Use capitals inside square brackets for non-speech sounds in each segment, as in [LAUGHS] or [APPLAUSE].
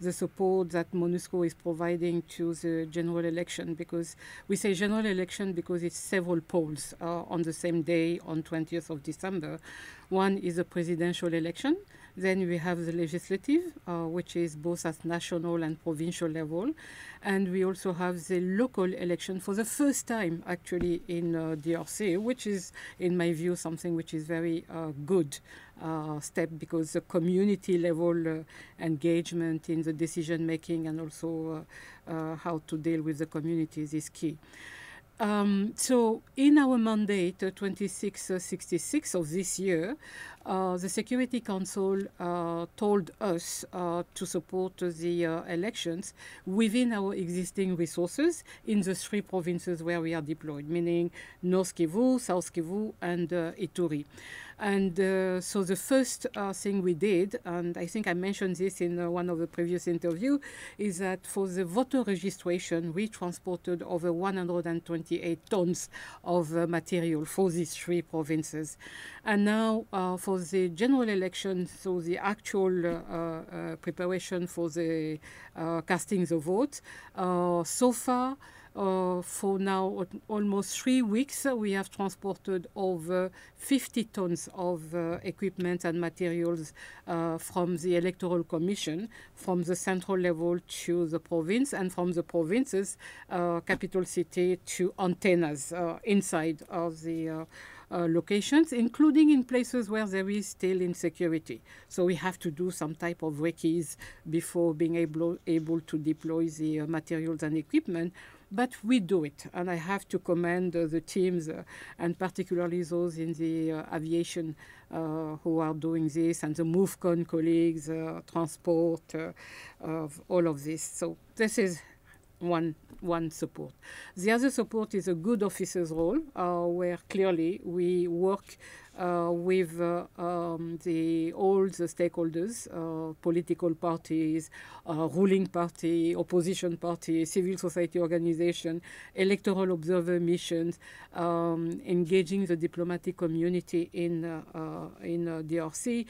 the support that MONUSCO is providing to the general election because we say general election because it's several polls uh, on the same day on 20th of December. One is a presidential election. Then we have the legislative, uh, which is both at national and provincial level. And we also have the local election for the first time, actually, in uh, DRC, which is, in my view, something which is very uh, good uh, step because the community level uh, engagement in the decision making and also uh, how to deal with the communities is key. Um, so, in our mandate, uh, 2666 of this year, uh, the Security Council uh, told us uh, to support the uh, elections within our existing resources in the three provinces where we are deployed, meaning North Kivu, South Kivu, and uh, Ituri. And uh, so the first uh, thing we did, and I think I mentioned this in uh, one of the previous interviews, is that for the voter registration, we transported over 128 tons of uh, material for these three provinces. And now uh, for the general election, so the actual uh, preparation for the casting the vote, uh, so far, uh, for now almost three weeks, uh, we have transported over 50 tons of uh, equipment and materials uh, from the Electoral Commission, from the central level to the province, and from the provinces, uh, capital city, to antennas uh, inside of the uh, locations, including in places where there is still insecurity. So we have to do some type of recce before being able, able to deploy the uh, materials and equipment. But we do it, and I have to commend uh, the teams, uh, and particularly those in the uh, aviation who are doing this, and the MoveCon colleagues, transport, of all of this. So this is one one support. The other support is a good officer's role, uh, where clearly we work with uh, um, the all the stakeholders, uh, political parties, uh, ruling party, opposition party, civil society organization, electoral observer missions, um, engaging the diplomatic community in uh, uh, in DRC,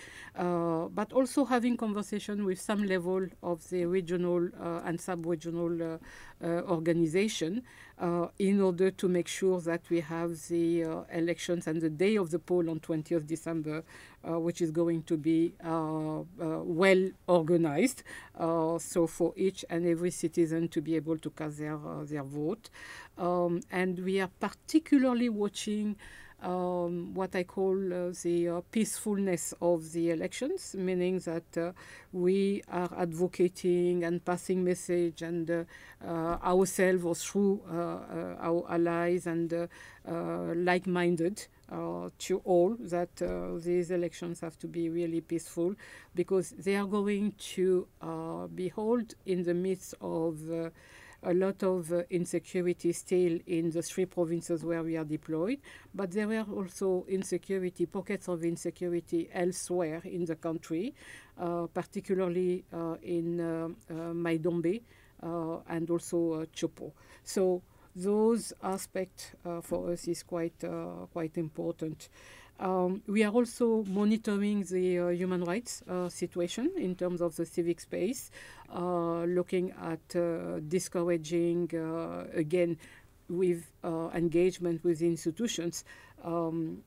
but also having conversation with some level of the regional and sub-regional organization uh, in order to make sure that we have the uh, elections and the day of the poll on 20th December, uh, which is going to be uh, uh, well organized. Uh, so for each and every citizen to be able to cast their their vote, um, and we are particularly watching um, what I call uh, the uh, peacefulness of the elections, meaning that uh, we are advocating and passing message and uh, uh, ourselves or through uh, our allies and like-minded to all that these elections have to be really peaceful because they are going to be held in the midst of a lot of uh, insecurity still in the three provinces where we are deployed, but there were also insecurity, pockets of insecurity elsewhere in the country, uh, particularly uh, in uh, uh, Mai-Ndombe uh, and also Tshopo. So those aspects for us is quite quite important. Um, we are also monitoring the uh, human rights uh, situation in terms of the civic space, uh, looking at uh, discouraging, uh, again, with uh, engagement with institutions, um,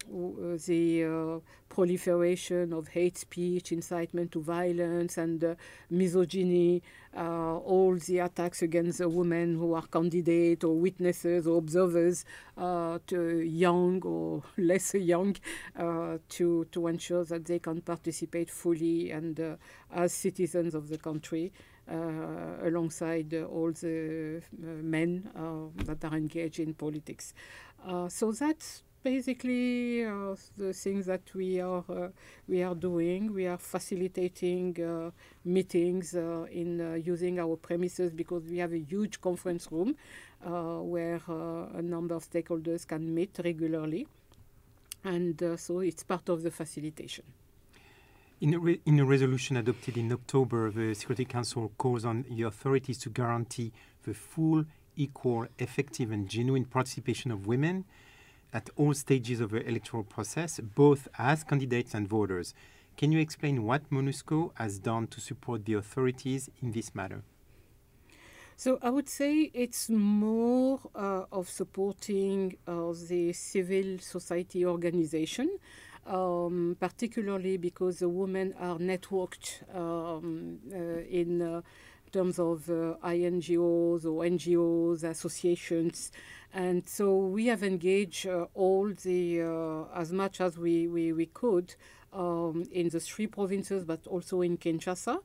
the uh, proliferation of hate speech, incitement to violence, and uh, misogyny, uh, all the attacks against the women who are candidates or witnesses or observers, uh, to young or [LAUGHS] less young, uh, to, to ensure that they can participate fully and uh, as citizens of the country. Uh, alongside uh, all the uh, men that are engaged in politics. so that's basically uh, the things that we are uh, we are doing. We are facilitating uh, meetings in using our premises because we have a huge conference room where a number of stakeholders can meet regularly, and so it's part of the facilitation. In a, in a, resolution adopted in October, the Security Council calls on the authorities to guarantee the full, equal, effective, and genuine participation of women at all stages of the electoral process, both as candidates and voters. Can you explain what MONUSCO has done to support the authorities in this matter? So I would say it's more uh, of supporting uh, the civil society organization, um, particularly because the women are networked um, uh, in uh, terms of uh, INGOs or NGOs, associations. And so we have engaged uh, all the, as much as we, we, we could, um, in the three provinces, but also in Kinshasa,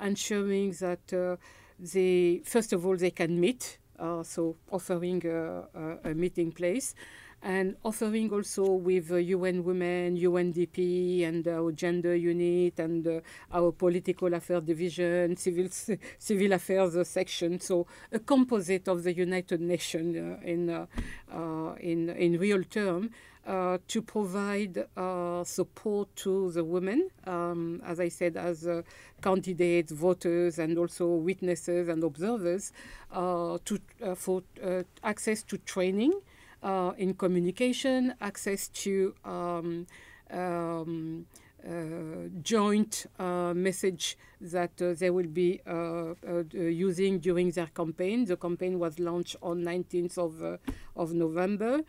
ensuring that they first of all they can meet, uh, so offering a, a, meeting place, and offering also with uh, UN Women, UNDP, and our gender unit, and uh, our political affairs division, civil civil affairs section. So a composite of the United Nations uh, in uh, uh, in in real term. Uh, to provide uh, support to the women, um, as I said, as uh, candidates, voters, and also witnesses and observers, uh, to uh, for access to training in communication, access to um, um, joint message that they will be using during their campaign. The campaign was launched on 19th of of November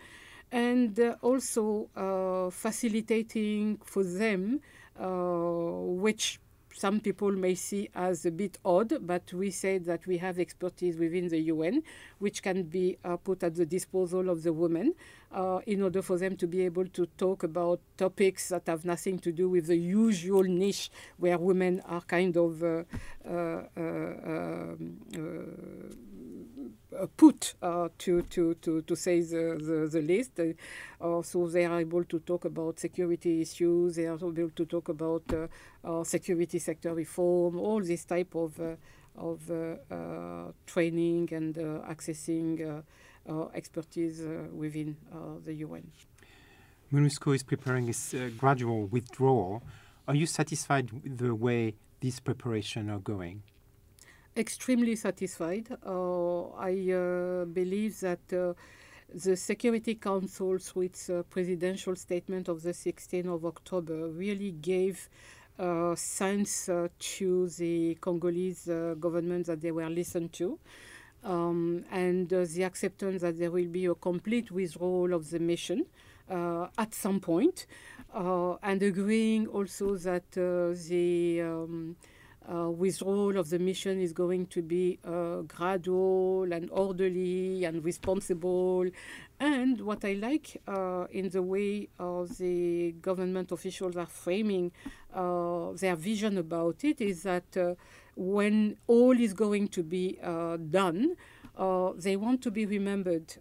and uh, also uh, facilitating for them, uh, which some people may see as a bit odd, but we say that we have expertise within the UN, which can be uh, put at the disposal of the women uh, in order for them to be able to talk about topics that have nothing to do with the usual niche where women are kind of uh, um, uh, Uh, put uh, to, to, to, to say the, the, the list. Uh, so they are able to talk about security issues, they are able to talk about uh, uh, security sector reform, all this type of, of training and accessing expertise within the UN. MONUSCO is preparing its uh, gradual withdrawal. Are you satisfied with the way these preparations are going? Extremely satisfied. Uh, I uh, believe that uh, the Security Council, through its presidential statement of the 16th of October, really gave uh, sense uh, to the Congolese uh, government that they were listened to. Um, and the acceptance that there will be a complete withdrawal of the mission at some point, and agreeing also that the um, uh, withdrawal of the mission is going to be uh, gradual and orderly and responsible. And what I like uh, in the way the government officials are framing uh, their vision about it is that uh, when all is going to be uh, done, they want to be remembered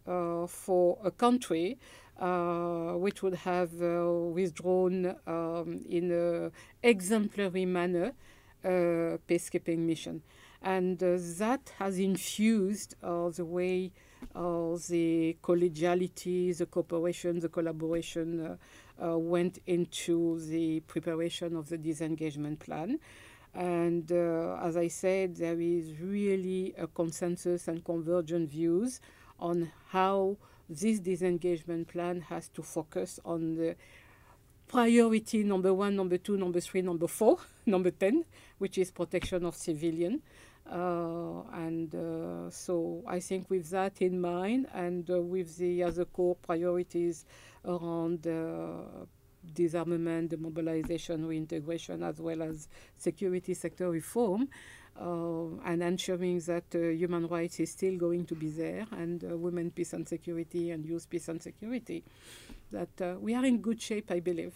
for a country uh, which would have uh, withdrawn um, in an exemplary manner uh, peacekeeping mission. And uh, that has infused uh, the way all the collegiality, the cooperation, the collaboration went into the preparation of the disengagement plan. And uh, as I said, there is really a consensus and convergent views on how this disengagement plan has to focus on the priority number one, number two, number three, number four, [LAUGHS] number 10, which is protection of civilian. Uh, and uh, so I think with that in mind and uh, with the other core priorities around uh, disarmament, demobilization, reintegration, as well as security sector reform, uh, and ensuring that uh, human rights is still going to be there and women peace and security and youth peace and security, that we are in good shape, I believe.